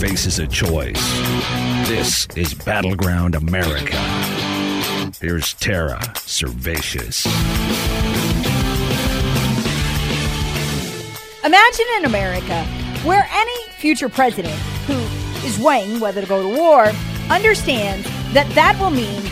Faces a choice. This is Battleground America. Here's Tara Servatius. Imagine an America where any future president who is weighing whether to go to war understands that that will mean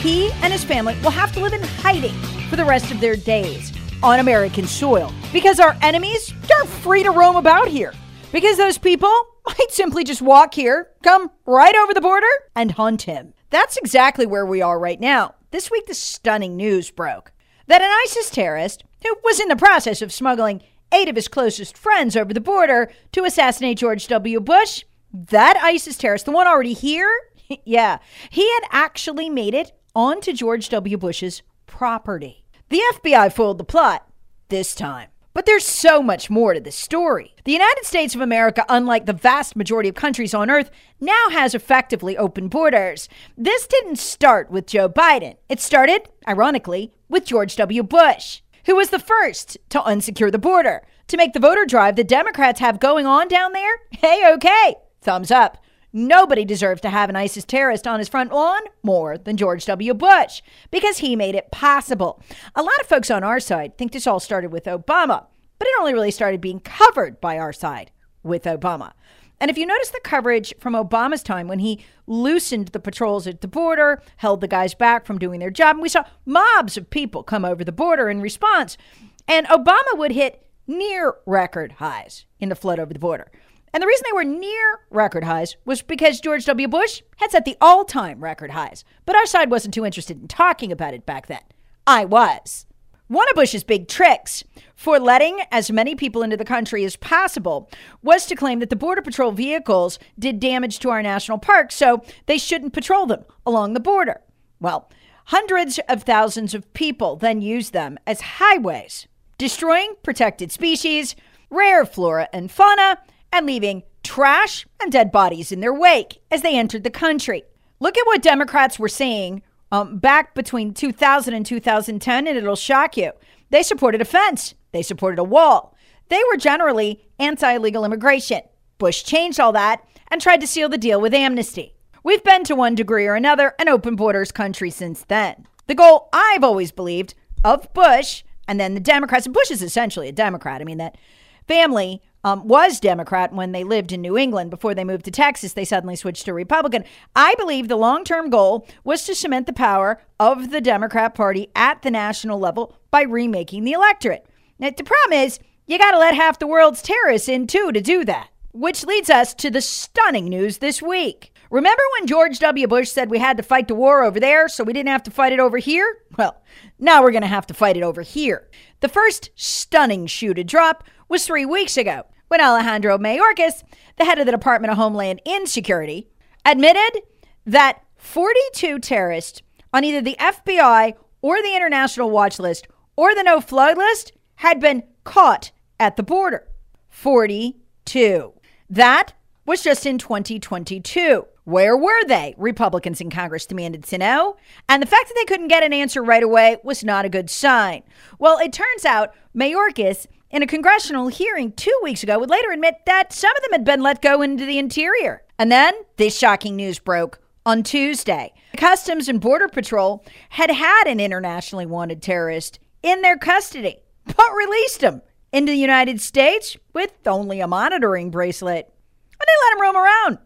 he and his family will have to live in hiding for the rest of their days on American soil because our enemies are free to roam about here. Because those people might simply just walk here, come right over the border, and hunt him. That's exactly where we are right now. This week, the stunning news broke that an ISIS terrorist who was in the process of smuggling eight of his closest friends over the border to assassinate George W. Bush, that ISIS terrorist, the one already here, yeah, he had actually made it onto George W. Bush's property. The FBI foiled the plot this time. But there's so much more to this story. The United States of America, unlike the vast majority of countries on earth, now has effectively open borders. This didn't start with Joe Biden. It started, ironically, with George W. Bush, who was the first to unsecure the border. To make the voter drive the Democrats have going on down there, hey, okay, thumbs up. Nobody deserves to have an ISIS terrorist on his front lawn more than George W. Bush because he made it possible. A lot of folks on our side think this all started with Obama, but it only really started being covered by our side with Obama. And if you notice the coverage from Obama's time when he loosened the patrols at the border, held the guys back from doing their job, and we saw mobs of people come over the border in response, and Obama would hit near record highs in the flood over the border. And the reason they were near record highs was because George W. Bush had set the all time record highs. But our side wasn't too interested in talking about it back then. I was. One of Bush's big tricks for letting as many people into the country as possible was to claim that the Border Patrol vehicles did damage to our national parks, so they shouldn't patrol them along the border. Well, hundreds of thousands of people then used them as highways, destroying protected species, rare flora and fauna, and leaving trash and dead bodies in their wake as they entered the country. Look at what Democrats were saying um, back between 2000 and 2010, and it'll shock you. They supported a fence, they supported a wall. They were generally anti illegal immigration. Bush changed all that and tried to seal the deal with amnesty. We've been to one degree or another an open borders country since then. The goal I've always believed of Bush and then the Democrats, and Bush is essentially a Democrat. I mean, that family um, was Democrat when they lived in New England. Before they moved to Texas, they suddenly switched to Republican. I believe the long term goal was to cement the power of the Democrat Party at the national level by remaking the electorate. Now, the problem is, you got to let half the world's terrorists in too to do that. Which leads us to the stunning news this week. Remember when George W. Bush said we had to fight the war over there so we didn't have to fight it over here? Well, now we're going to have to fight it over here. The first stunning shoe to drop was three weeks ago when Alejandro Mayorkas, the head of the Department of Homeland Insecurity, admitted that 42 terrorists on either the FBI or the international watch list or the no fly list had been caught at the border. 42. That was just in 2022. Where were they? Republicans in Congress demanded to know. And the fact that they couldn't get an answer right away was not a good sign. Well, it turns out Mayorkas, in a congressional hearing two weeks ago, would later admit that some of them had been let go into the interior. And then this shocking news broke on Tuesday. Customs and Border Patrol had had an internationally wanted terrorist in their custody, but released him into the United States with only a monitoring bracelet. And they let him roam around.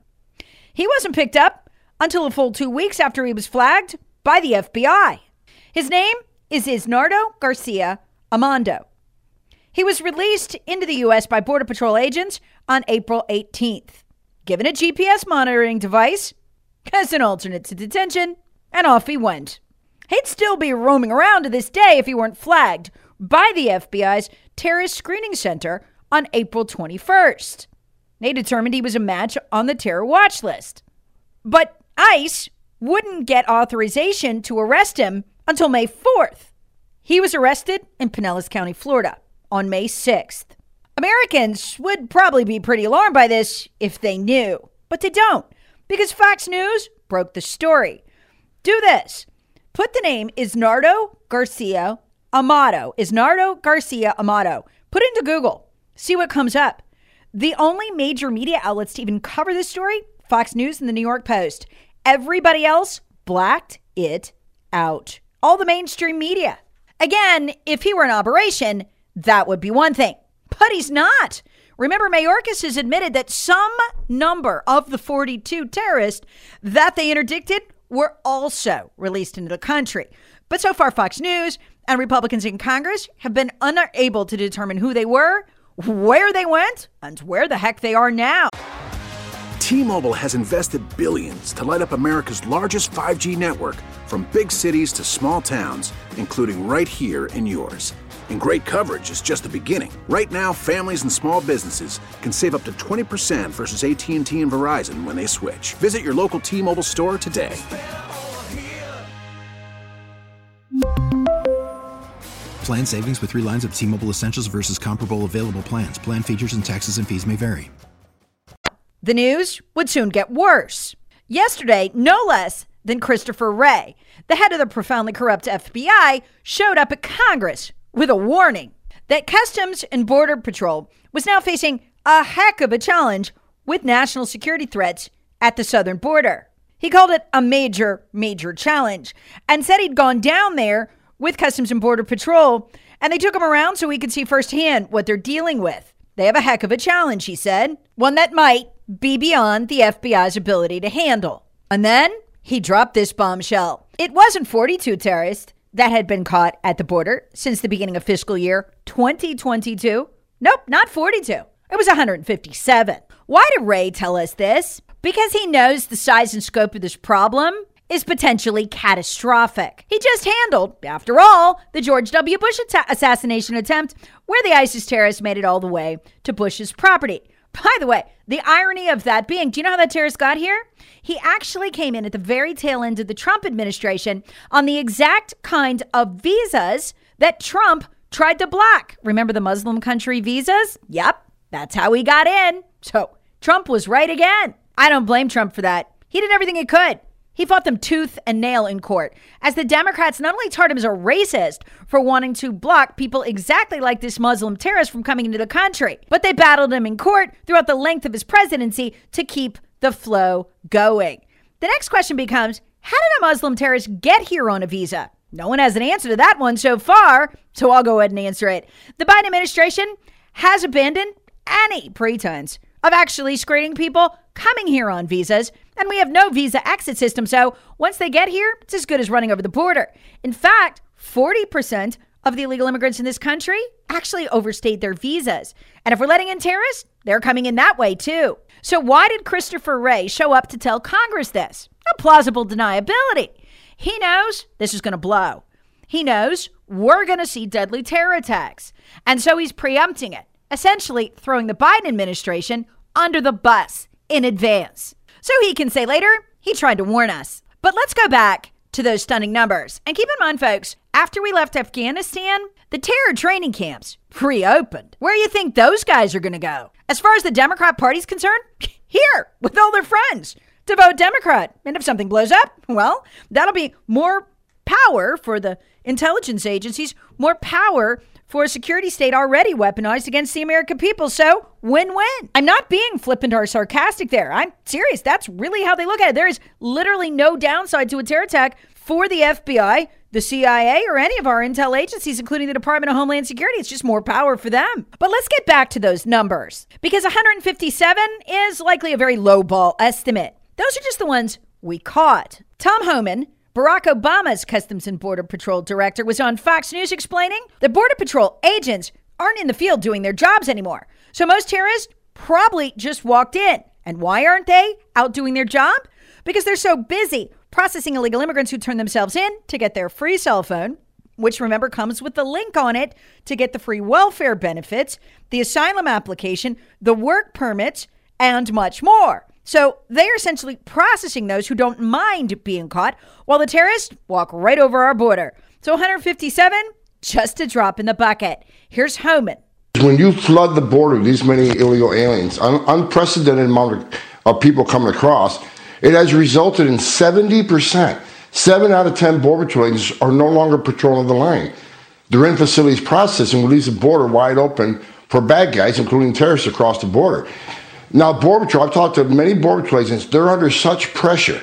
He wasn't picked up until a full two weeks after he was flagged by the FBI. His name is Isnardo Garcia Amado. He was released into the U.S. by Border Patrol agents on April 18th, given a GPS monitoring device as an alternate to detention, and off he went. He'd still be roaming around to this day if he weren't flagged by the FBI's Terrorist Screening Center on April 21st. They determined he was a match on the terror watch list. But ICE wouldn't get authorization to arrest him until May 4th. He was arrested in Pinellas County, Florida on May 6th. Americans would probably be pretty alarmed by this if they knew, but they don't because Fox News broke the story. Do this. Put the name Isnardo Garcia Amado, Isnardo Garcia Amado. Put it into Google. See what comes up. The only major media outlets to even cover this story Fox News and the New York Post. Everybody else blacked it out. All the mainstream media. Again, if he were an operation, that would be one thing. But he's not. Remember, Mayorkas has admitted that some number of the 42 terrorists that they interdicted were also released into the country. But so far, Fox News and Republicans in Congress have been unable to determine who they were, where they went, and where the heck they are now. T-Mobile has invested billions to light up America's largest 5G network from big cities to small towns, including right here in yours. And great coverage is just the beginning. Right now, families and small businesses can save up to 20% versus AT&T and Verizon when they switch. Visit your local T-Mobile store today. Plan savings with three lines of T-Mobile Essentials versus comparable available plans. Plan features and taxes and fees may vary. The news would soon get worse. Yesterday, no less than Christopher Wray, the head of the profoundly corrupt FBI, showed up at Congress with a warning that Customs and Border Patrol was now facing a heck of a challenge with national security threats at the southern border. He called it a major, major challenge and said he'd gone down there with Customs and Border Patrol and they took him around so he could see firsthand what they're dealing with. They have a heck of a challenge, he said, one that might be beyond the FBI's ability to handle. And then he dropped this bombshell. It wasn't 42 terrorists that had been caught at the border since the beginning of fiscal year 2022. Nope, not 42. It was 157. Why did Wray tell us this? Because he knows the size and scope of this problem is potentially catastrophic. He just handled, after all, the George W. Bush assassination attempt, where the ISIS terrorists made it all the way to Bush's property. By the way, the irony of that being, do you know how that terrorist got here? He actually came in at the very tail end of the Trump administration on the exact kind of visas that Trump tried to block. Remember the Muslim country visas? Yep, that's how he got in. So Trump was right again. I don't blame Trump for that. He did everything he could. He fought them tooth and nail in court, as the Democrats not only tarred him as a racist for wanting to block people exactly like this Muslim terrorist from coming into the country, but they battled him in court throughout the length of his presidency to keep the flow going. The next question becomes how did a Muslim terrorist get here on a visa? No one has an answer to that one so far, so I'll go ahead and answer it. The Biden administration has abandoned any pretense of actually screening people coming here on visas, and we have no visa exit system. So once they get here, it's as good as running over the border. In fact, 40% of the illegal immigrants in this country actually overstayed their visas. And if we're letting in terrorists, they're coming in that way too. So why did Christopher Wray show up to tell Congress this? A plausible deniability. He knows this is going to blow. He knows we're going to see deadly terror attacks. And so he's preempting it, essentially throwing the Biden administration under the bus in advance. So he can say later, he tried to warn us. But let's go back to those stunning numbers. And keep in mind, folks, after we left Afghanistan, the terror training camps reopened. Where do you think those guys are going to go? As far as the Democrat Party's concerned, here with all their friends to vote Democrat. And if something blows up, well, that'll be more power for the intelligence agencies, more power for a security state already weaponized against the American people. So, win win. I'm not being flippant or sarcastic there. I'm serious. That's really how they look at it. There is literally no downside to a terror attack for the FBI, the CIA or any of our intel agencies, including the Department of Homeland Security. It's just more power for them. But let's get back to those numbers because 157 is likely a very low ball estimate. Those are just the ones we caught. Tom Homan, Barack Obama's Customs and Border Patrol director, was on Fox News explaining the Border Patrol agents aren't in the field doing their jobs anymore. So most terrorists probably just walked in. And why aren't they out doing their job? Because they're so busy processing illegal immigrants who turn themselves in to get their free cell phone, which remember comes with the link on it to get the free welfare benefits, the asylum application, the work permits, and much more. So they are essentially processing those who don't mind being caught, while the terrorists walk right over our border. So 157, just a drop in the bucket. Here's Homan. When you flood the border, these many illegal aliens, un- unprecedented amount of people coming across, it has resulted in 70%. Seven out of 10 border patrol agents are no longer patrolling the line. They're in facilities processing, leaves the border wide open for bad guys, including terrorists, across the border. Now, Border Patrol, I've talked to many Border Patrol agents, they're under such pressure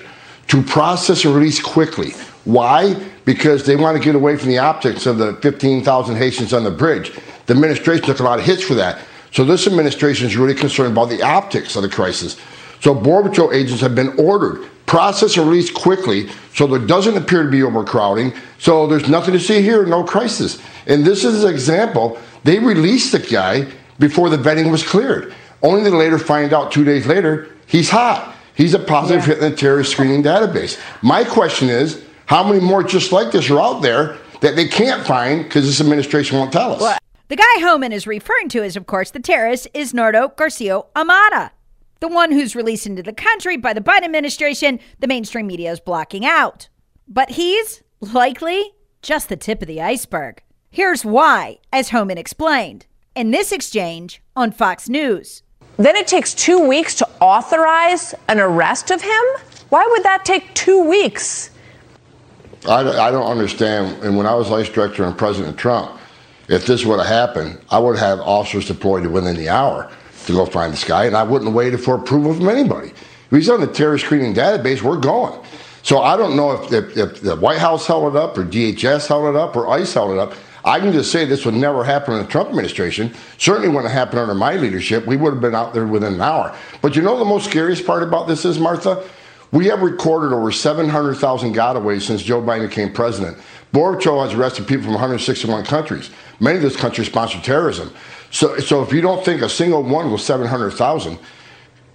to process and release quickly. Why? Because they want to get away from the optics of the 15,000 Haitians on the bridge. The administration took a lot of hits for that. So this administration is really concerned about the optics of the crisis. So Border Patrol agents have been ordered process and release quickly so there doesn't appear to be overcrowding. So there's nothing to see here, no crisis. And this is an example. They released the guy before the vetting was cleared. Only to later find out two days later he's hot. He's a positive Yeah. hit in the terrorist screening database. My question is, how many more just like this are out there that they can't find because this administration won't tell us? The guy Homan is referring to is, of course, the terrorist is Nardo Garcia Amada, the one who's released into the country by the Biden administration the mainstream media is blocking out. But he's likely just the tip of the iceberg. Here's why, as Homan explained in this exchange on Fox News. Then it takes two weeks to authorize an arrest of him? Why would that take two weeks? I, I don't understand. And when I was ICE director and President Trump, if this would have happened, I would have officers deployed within the hour to go find this guy, and I wouldn't waited for approval from anybody. If he's on the terrorist screening database, we're going. So I don't know if, if, if the White House held it up, or DHS held it up, or ICE held it up. I can just say this would never happen in the Trump administration. Certainly wouldn't have happened under my leadership. We would have been out there within an hour. But you know the most scariest part about this is, Martha? We have recorded over 700,000 gotaways since Joe Biden became president. Border has arrested people from 161 countries. Many of those countries sponsor terrorism. So, so if you don't think a single one was 700,000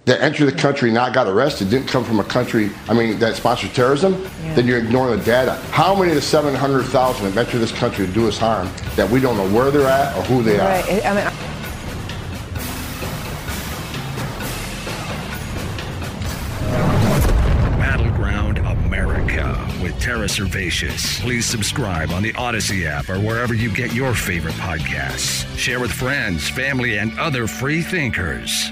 that entered the country not got arrested didn't come from a country, I mean, that sponsored terrorism, then you're ignoring the data. How many of the 700,000 have entered this country to do us harm that we don't know where they're at or who they are? Right. I mean, Battleground America with Tara Servatius. Please subscribe on the Odyssey app or wherever you get your favorite podcasts. Share with friends, family, and other free thinkers.